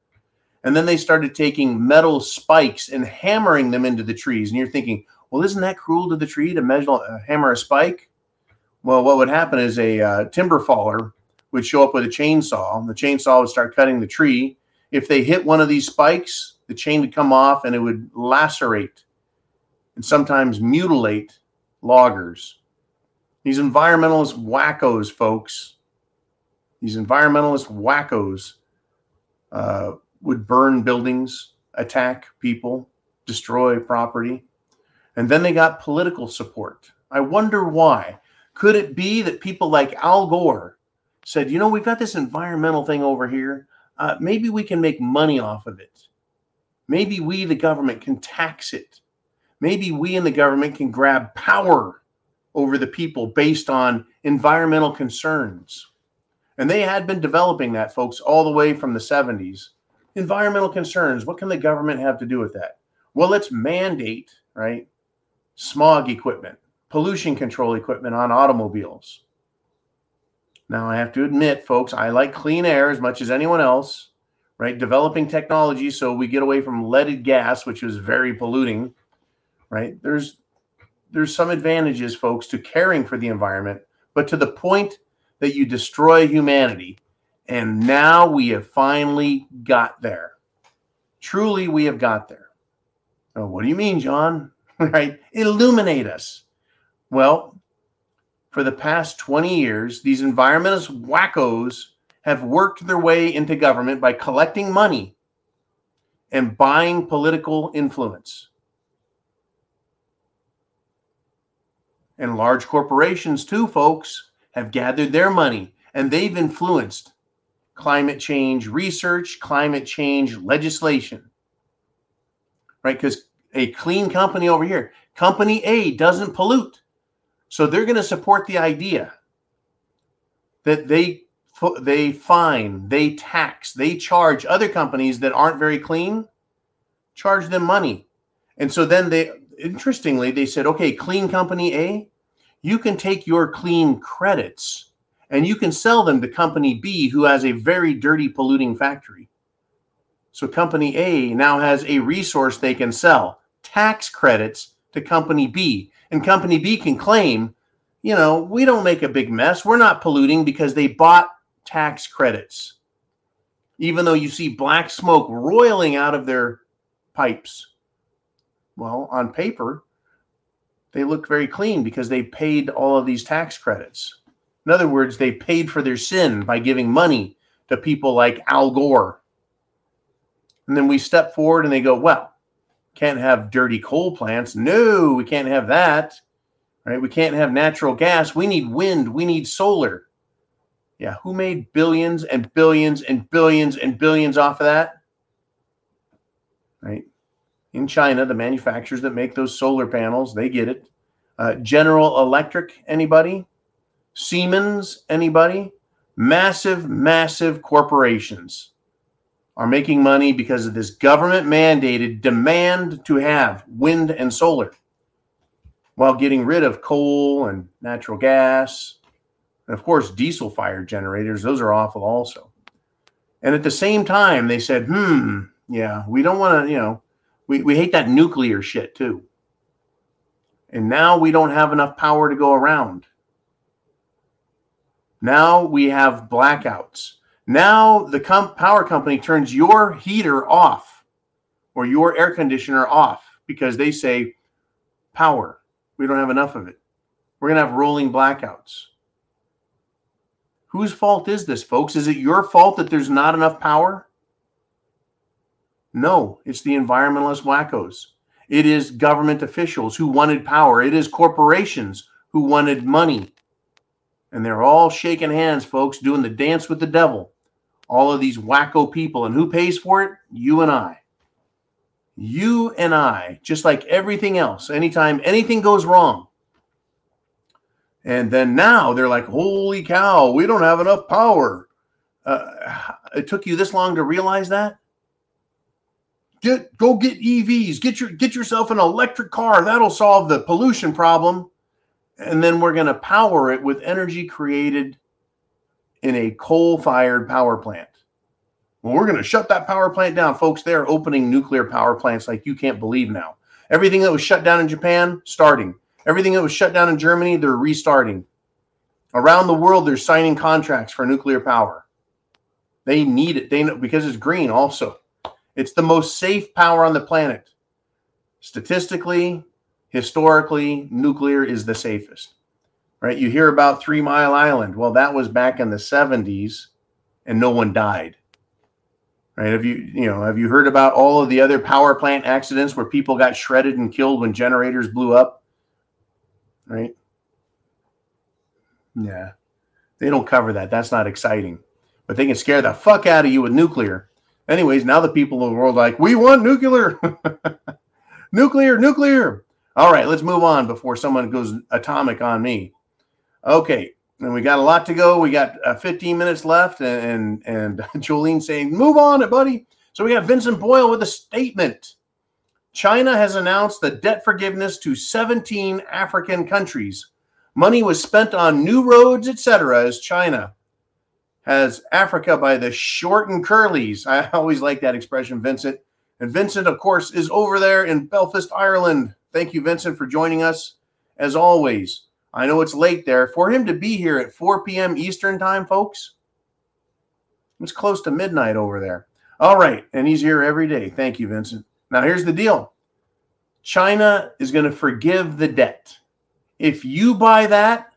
And then they started taking metal spikes and hammering them into the trees. And you're thinking, well, isn't that cruel to the tree to measure, uh, hammer a spike? Well, what would happen is a uh, timber faller would show up with a chainsaw. The chainsaw would start cutting the tree. If they hit one of these spikes, the chain would come off and it would lacerate and sometimes mutilate loggers. These environmentalist wackos, folks, These environmentalist wackos uh, would burn buildings, attack people, destroy property. And then they got political support. I wonder why. Could it be that people like Al Gore said, you know, we've got this environmental thing over here. Uh, maybe we can make money off of it. Maybe we, the government, can tax it. Maybe we in the government can grab power over the people based on environmental concerns. And they had been developing that, folks, all the way from the 70s. Environmental concerns. What can the government have to do with that? Well, let's mandate, right? Smog equipment, pollution control equipment on automobiles. Now, I have to admit, folks, I like clean air as much as anyone else, right? Developing technology so we get away from leaded gas, which is very polluting, right? There's there's some advantages, folks, to caring for the environment, but to the point that you destroy humanity. And now we have finally got there. Truly, we have got there. Oh, what do you mean, John? [LAUGHS] right? Illuminate us. Well, for the past 20 years, these environmentalist wackos have worked their way into government by collecting money and buying political influence. And large corporations, too, folks, have gathered their money and they've influenced climate change research, climate change legislation. Right? Because a clean company over here, company A doesn't pollute. So they're going to support the idea that they they fine, they tax, they charge other companies that aren't very clean, charge them money. And so then they interestingly they said, okay, clean company A, you can take your clean credits and you can sell them to company B who has a very dirty polluting factory. So company A now has a resource they can sell, tax credits to company B. And company B can claim, you know, we don't make a big mess. We're not polluting because they bought tax credits. Even though you see black smoke roiling out of their pipes. Well, on paper, they look very clean because they paid all of these tax credits. In other words, they paid for their sin by giving money to people like Al Gore. And then we step forward and they go, well, can't have dirty coal plants. No, we can't have that. Right? We can't have natural gas. We need wind. We need solar. Yeah, who made billions and billions and billions and billions off of that? Right? In China, the manufacturers that make those solar panels, they get it. Uh, General Electric, anybody? Siemens, anybody? Massive, massive corporations are making money because of this government mandated demand to have wind and solar while getting rid of coal and natural gas. And of course, diesel fired generators, those are awful also. And at the same time, they said, hmm, yeah, we don't want to, you know, we, we hate that nuclear shit too. And now we don't have enough power to go around. Now we have blackouts. Now the com- power company turns your heater off or your air conditioner off because they say, power, we don't have enough of it. We're going to have rolling blackouts. Whose fault is this, folks? Is it your fault that there's not enough power? No, it's the environmentalist wackos. It is government officials who wanted power. It is corporations who wanted money. And they're all shaking hands, folks, doing the dance with the devil. All of these wacko people. And who pays for it? You and I. You and I, just like everything else, anytime anything goes wrong. And then now they're like, holy cow, we don't have enough power. Uh, it took you this long to realize that? Get go get EVs. Get your get yourself an electric car. That'll solve the pollution problem. And then we're going to power it with energy created in a coal-fired power plant. Well, we're going to shut that power plant down, folks. They're opening nuclear power plants like you can't believe now. Everything that was shut down in Japan, starting. Everything that was shut down in Germany, they're restarting. Around the world, they're signing contracts for nuclear power. They need it. They know because it's green also. It's the most safe power on the planet. Statistically, historically, nuclear is the safest. Right? You hear about 3 Mile Island. Well, that was back in the 70s and no one died. Right? Have you you know have you heard about all of the other power plant accidents where people got shredded and killed when generators blew up? Right? Yeah. They don't cover that. That's not exciting. But they can scare the fuck out of you with nuclear. Anyways, now the people of the world like, we want nuclear. [LAUGHS] nuclear, nuclear. All right, let's move on before someone goes atomic on me. Okay, and we got a lot to go. We got uh, 15 minutes left, and and, [LAUGHS] and Jolene saying, "Move on, buddy." So we got Vincent Boyle with a statement. China has announced the debt forgiveness to 17 African countries. Money was spent on new roads, etc. As China has Africa by the short and curlies. I [LAUGHS] always like that expression, Vincent. And Vincent, of course, is over there in Belfast, Ireland. Thank you, Vincent, for joining us as always. I know it's late there. For him to be here at 4 p.m. Eastern time, folks, it's close to midnight over there. All right. And he's here every day. Thank you, Vincent. Now, here's the deal China is going to forgive the debt. If you buy that,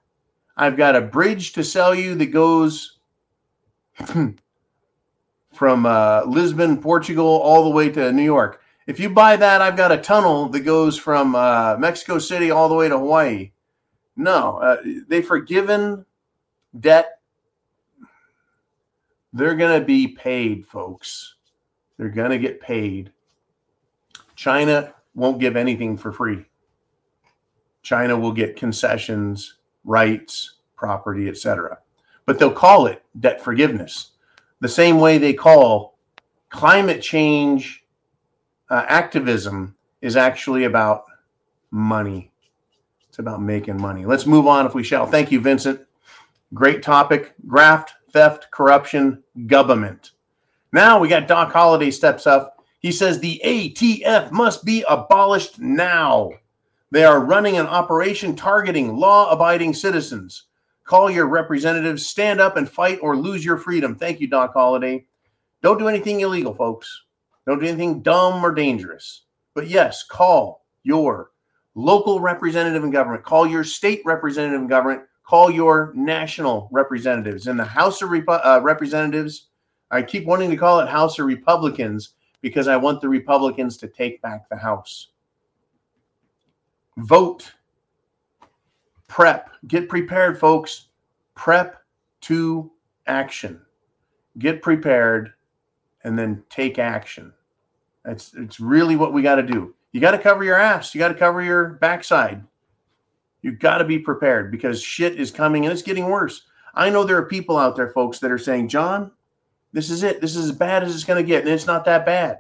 I've got a bridge to sell you that goes [CLEARS THROAT] from uh, Lisbon, Portugal, all the way to New York. If you buy that, I've got a tunnel that goes from uh, Mexico City all the way to Hawaii. No, uh, they've forgiven debt. They're going to be paid, folks. They're going to get paid. China won't give anything for free. China will get concessions, rights, property, etc. But they'll call it debt forgiveness. The same way they call climate change uh, activism is actually about money. It's about making money. Let's move on if we shall. Thank you, Vincent. Great topic graft, theft, corruption, government. Now we got Doc Holliday steps up. He says the ATF must be abolished now. They are running an operation targeting law abiding citizens. Call your representatives, stand up and fight or lose your freedom. Thank you, Doc Holliday. Don't do anything illegal, folks. Don't do anything dumb or dangerous. But yes, call your local representative in government, call your state representative in government, call your national representatives. In the House of Repu- uh, Representatives, I keep wanting to call it House of Republicans because I want the Republicans to take back the House. Vote. Prep. Get prepared, folks. Prep to action. Get prepared and then take action. That's it's really what we got to do. You got to cover your ass. You got to cover your backside. You got to be prepared because shit is coming and it's getting worse. I know there are people out there, folks, that are saying, John, this is it. This is as bad as it's going to get, and it's not that bad.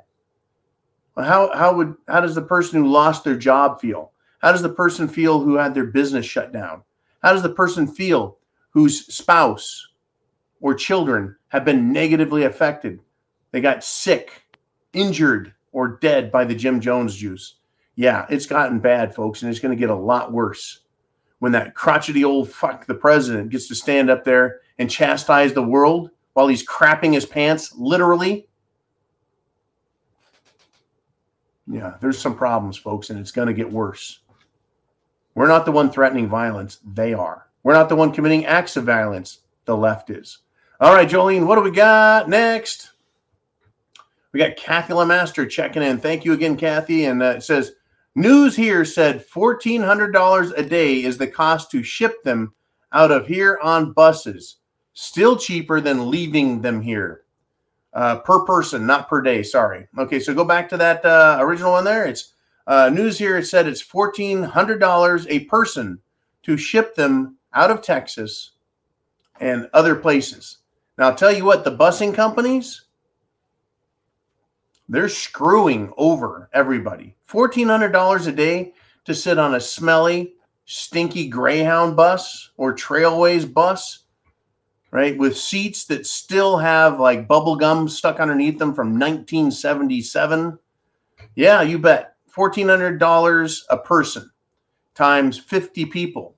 Well, how how would how does the person who lost their job feel? How does the person feel who had their business shut down? How does the person feel whose spouse or children have been negatively affected? They got sick, injured, or dead by the Jim Jones juice. Yeah, it's gotten bad, folks, and it's going to get a lot worse when that crotchety old fuck, the president, gets to stand up there and chastise the world while he's crapping his pants, literally. Yeah, there's some problems, folks, and it's going to get worse. We're not the one threatening violence, they are. We're not the one committing acts of violence, the left is. All right, Jolene, what do we got next? We got Kathy Lamaster checking in. Thank you again, Kathy. And uh, it says, News here said $1,400 a day is the cost to ship them out of here on buses. Still cheaper than leaving them here uh, per person, not per day. Sorry. Okay, so go back to that uh, original one there. It's uh, news here. It said it's $1,400 a person to ship them out of Texas and other places. Now, I'll tell you what, the busing companies, they're screwing over everybody. $1,400 a day to sit on a smelly, stinky Greyhound bus or Trailways bus, right? With seats that still have like bubble gum stuck underneath them from 1977. Yeah, you bet. $1,400 a person times 50 people.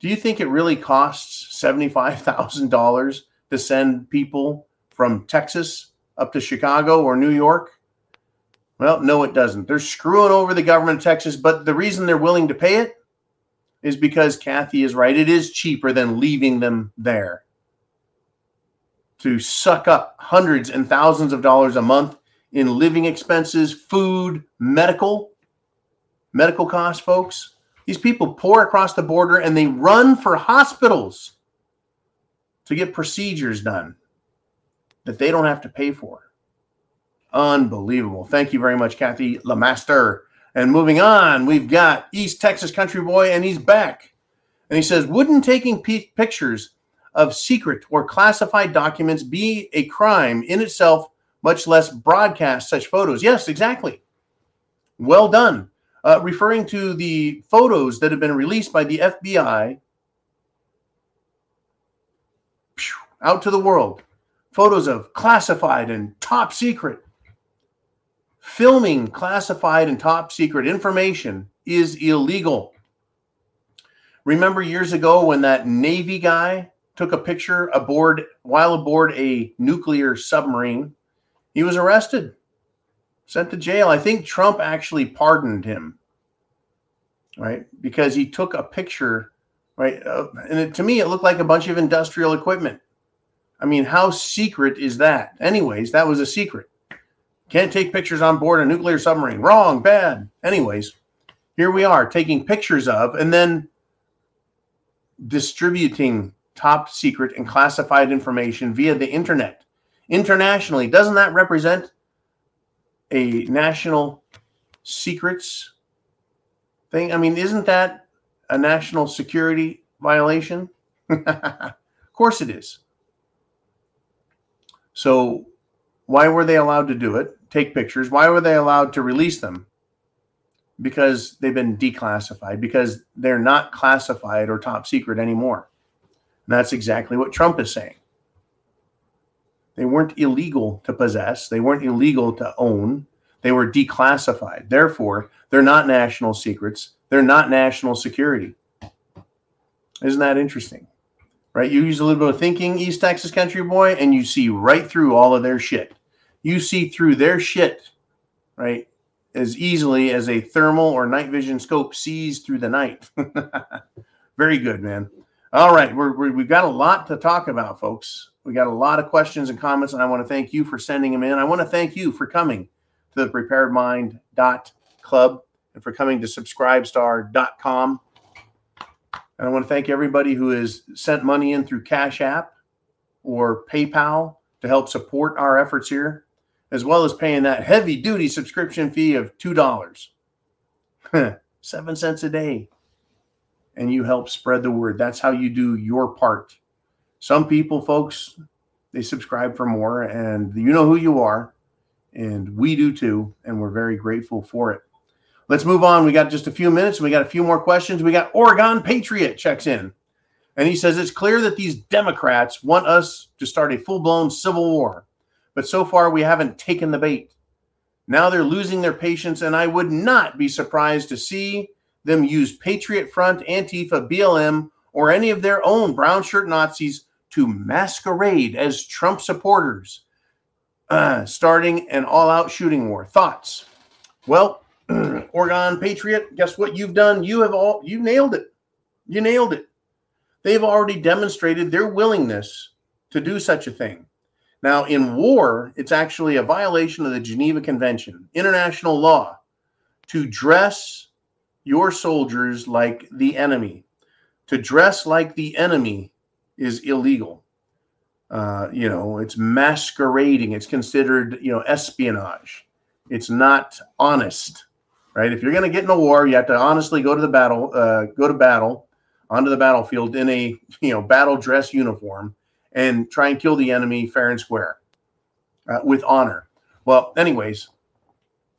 Do you think it really costs $75,000 to send people from Texas up to Chicago or New York? Well, no, it doesn't. They're screwing over the government of Texas, but the reason they're willing to pay it is because Kathy is right. It is cheaper than leaving them there. to suck up hundreds and thousands of dollars a month in living expenses, food, medical, medical costs, folks. These people pour across the border and they run for hospitals to get procedures done that they don't have to pay for. Unbelievable. Thank you very much, Kathy Lamaster. And moving on, we've got East Texas Country Boy, and he's back. And he says, Wouldn't taking p- pictures of secret or classified documents be a crime in itself, much less broadcast such photos? Yes, exactly. Well done. Uh, referring to the photos that have been released by the FBI out to the world, photos of classified and top secret. Filming classified and top secret information is illegal. Remember years ago when that Navy guy took a picture aboard while aboard a nuclear submarine? He was arrested, sent to jail. I think Trump actually pardoned him, right? Because he took a picture, right? Uh, and it, to me, it looked like a bunch of industrial equipment. I mean, how secret is that? Anyways, that was a secret. Can't take pictures on board a nuclear submarine. Wrong, bad. Anyways, here we are taking pictures of and then distributing top secret and classified information via the internet internationally. Doesn't that represent a national secrets thing? I mean, isn't that a national security violation? [LAUGHS] of course it is. So, why were they allowed to do it? Take pictures. Why were they allowed to release them? Because they've been declassified, because they're not classified or top secret anymore. And that's exactly what Trump is saying. They weren't illegal to possess, they weren't illegal to own, they were declassified. Therefore, they're not national secrets, they're not national security. Isn't that interesting? Right? You use a little bit of thinking, East Texas country boy, and you see right through all of their shit. You see through their shit, right? As easily as a thermal or night vision scope sees through the night. [LAUGHS] Very good, man. All right, we're, we have got a lot to talk about, folks. We got a lot of questions and comments, and I want to thank you for sending them in. I want to thank you for coming to the Prepared Mind Club and for coming to subscribestar.com. And I want to thank everybody who has sent money in through Cash App or PayPal to help support our efforts here, as well as paying that heavy duty subscription fee of $2. [LAUGHS] Seven cents a day. And you help spread the word. That's how you do your part. Some people, folks, they subscribe for more, and you know who you are. And we do too. And we're very grateful for it. Let's move on. We got just a few minutes. We got a few more questions. We got Oregon Patriot checks in. And he says it's clear that these Democrats want us to start a full blown civil war. But so far, we haven't taken the bait. Now they're losing their patience, and I would not be surprised to see them use Patriot Front, Antifa, BLM, or any of their own brown shirt Nazis to masquerade as Trump supporters, uh, starting an all out shooting war. Thoughts? Well, [CLEARS THROAT] Oregon Patriot, guess what you've done? You have all you nailed it. You nailed it. They've already demonstrated their willingness to do such a thing. Now, in war, it's actually a violation of the Geneva Convention, international law, to dress your soldiers like the enemy. To dress like the enemy is illegal. Uh, you know, it's masquerading. It's considered, you know, espionage. It's not honest right? If you're going to get in a war, you have to honestly go to the battle, uh, go to battle onto the battlefield in a [LAUGHS] you know battle dress uniform and try and kill the enemy fair and square uh, with honor. Well, anyways,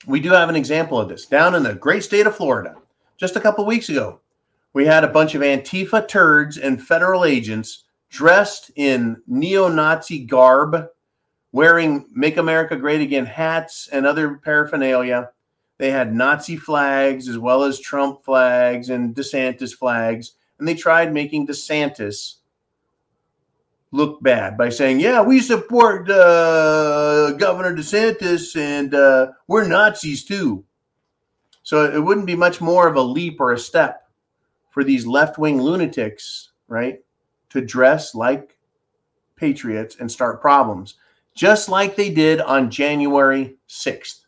we do have an example of this down in the great state of Florida. Just a couple weeks ago, we had a bunch of Antifa turds and federal agents dressed in neo-Nazi garb, wearing "Make America Great Again" hats and other paraphernalia they had Nazi flags as well as Trump flags and DeSantis flags. And they tried making DeSantis look bad by saying, yeah, we support uh, Governor DeSantis and uh, we're Nazis too. So it wouldn't be much more of a leap or a step for these left wing lunatics, right, to dress like patriots and start problems, just like they did on January 6th.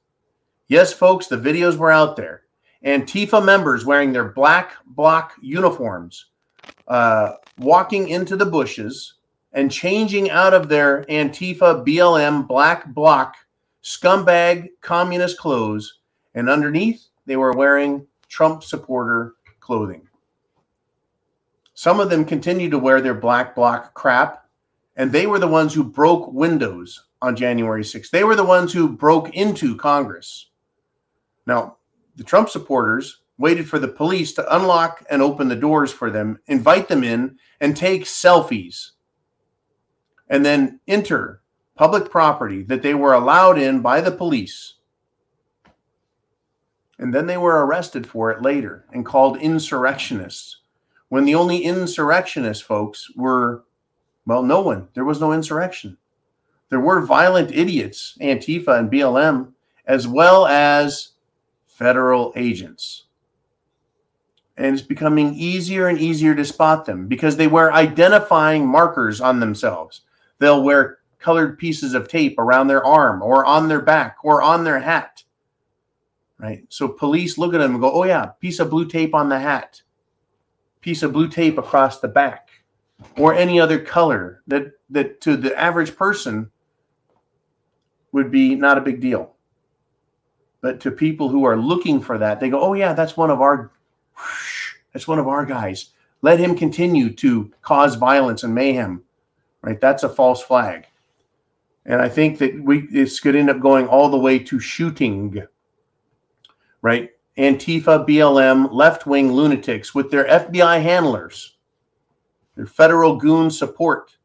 Yes, folks, the videos were out there. Antifa members wearing their black bloc uniforms, uh, walking into the bushes and changing out of their Antifa BLM black bloc scumbag communist clothes. And underneath, they were wearing Trump supporter clothing. Some of them continued to wear their black bloc crap, and they were the ones who broke windows on January 6th. They were the ones who broke into Congress. Now, the Trump supporters waited for the police to unlock and open the doors for them, invite them in, and take selfies, and then enter public property that they were allowed in by the police. And then they were arrested for it later and called insurrectionists. When the only insurrectionist folks, were, well, no one. There was no insurrection. There were violent idiots, Antifa and BLM, as well as federal agents. And it's becoming easier and easier to spot them because they wear identifying markers on themselves. They'll wear colored pieces of tape around their arm or on their back or on their hat. Right? So police look at them and go, "Oh yeah, piece of blue tape on the hat. Piece of blue tape across the back." Or any other color that that to the average person would be not a big deal. But to people who are looking for that, they go, "Oh yeah, that's one of our that's one of our guys. Let him continue to cause violence and mayhem." Right? That's a false flag. And I think that we this could end up going all the way to shooting. Right? Antifa, BLM, left-wing lunatics with their FBI handlers, their federal goon support,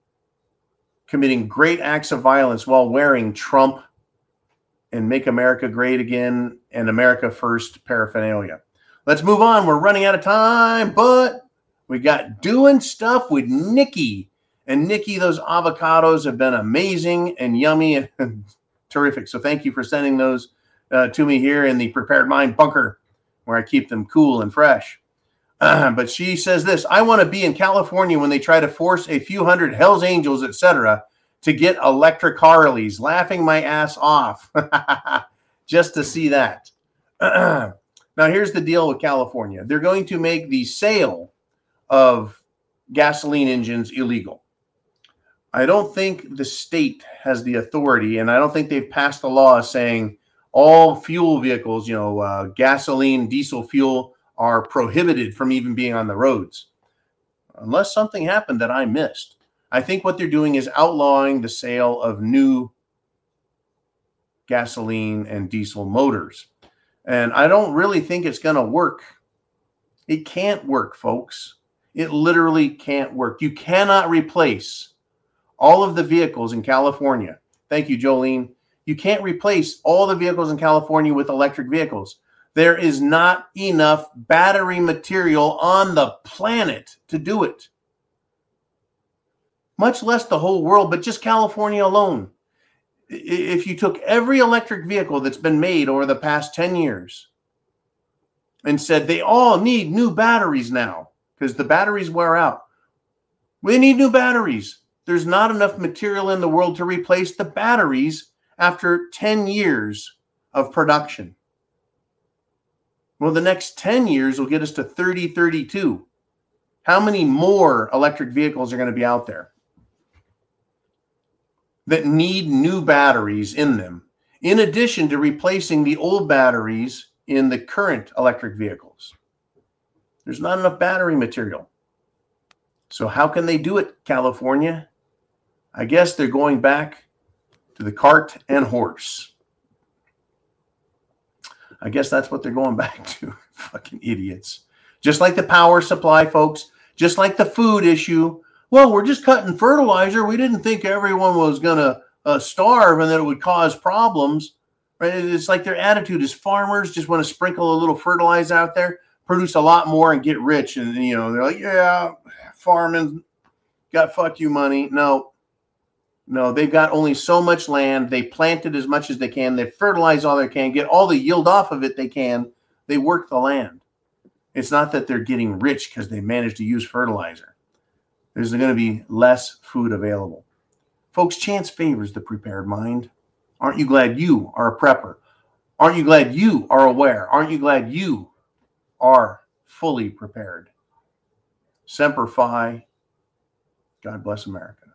committing great acts of violence while wearing Trump and Make America Great Again and America First paraphernalia. Let's move on. We're running out of time, but we got doing stuff with Nikki. And Nikki, those avocados have been amazing and yummy and [LAUGHS] terrific. So thank you for sending those uh, to me here in the Prepared Mind bunker where I keep them cool and fresh. Uh, [CLEARS THROAT] but she says this I want to be in California when they try to force a few hundred Hells Angels, etc., to get electric Harleys, laughing my ass off [LAUGHS] just to see that. [CLEARS THROAT] now, here's the deal with California they're going to make the sale of gasoline engines illegal. I don't think the state has the authority, and I don't think they've passed a law saying all fuel vehicles, you know, uh, gasoline, diesel fuel, are prohibited from even being on the roads, unless something happened that I missed. I think what they're doing is outlawing the sale of new gasoline and diesel motors. And I don't really think it's going to work. It can't work, folks. It literally can't work. You cannot replace all of the vehicles in California. Thank you, Jolene. You can't replace all the vehicles in California with electric vehicles. There is not enough battery material on the planet to do it much less the whole world, but just California alone. If you took every electric vehicle that's been made over the past 10 years and said they all need new batteries now because the batteries wear out, we need new batteries. There's not enough material in the world to replace the batteries after 10 years of production. Well, the next 10 years will get us to 3032. How many more electric vehicles are going to be out there? That need new batteries in them, in addition to replacing the old batteries in the current electric vehicles. There's not enough battery material. So, how can they do it, California? I guess they're going back to the cart and horse. I guess that's what they're going [LAUGHS] back to. Fucking idiots. Just like the power supply, folks, just like the food issue, well, we're just cutting fertilizer. We didn't think everyone was going to uh, starve and that it would cause problems. Right? It's like their attitude is farmers just want to sprinkle a little fertilizer out there, produce a lot more, and get rich. And you know they're like, yeah, farming got fuck you money. No, no, they've got only so much land. They planted as much as they can. They fertilize all they can, get all the yield off of it they can. They work the land. It's not that they're getting rich because they managed to use fertilizer there's going to be less food available. Folks, chance favors the prepared mind. Aren't you glad you are a prepper? Aren't you glad you are aware? Aren't you glad you are fully prepared? Semper Fi. God bless America.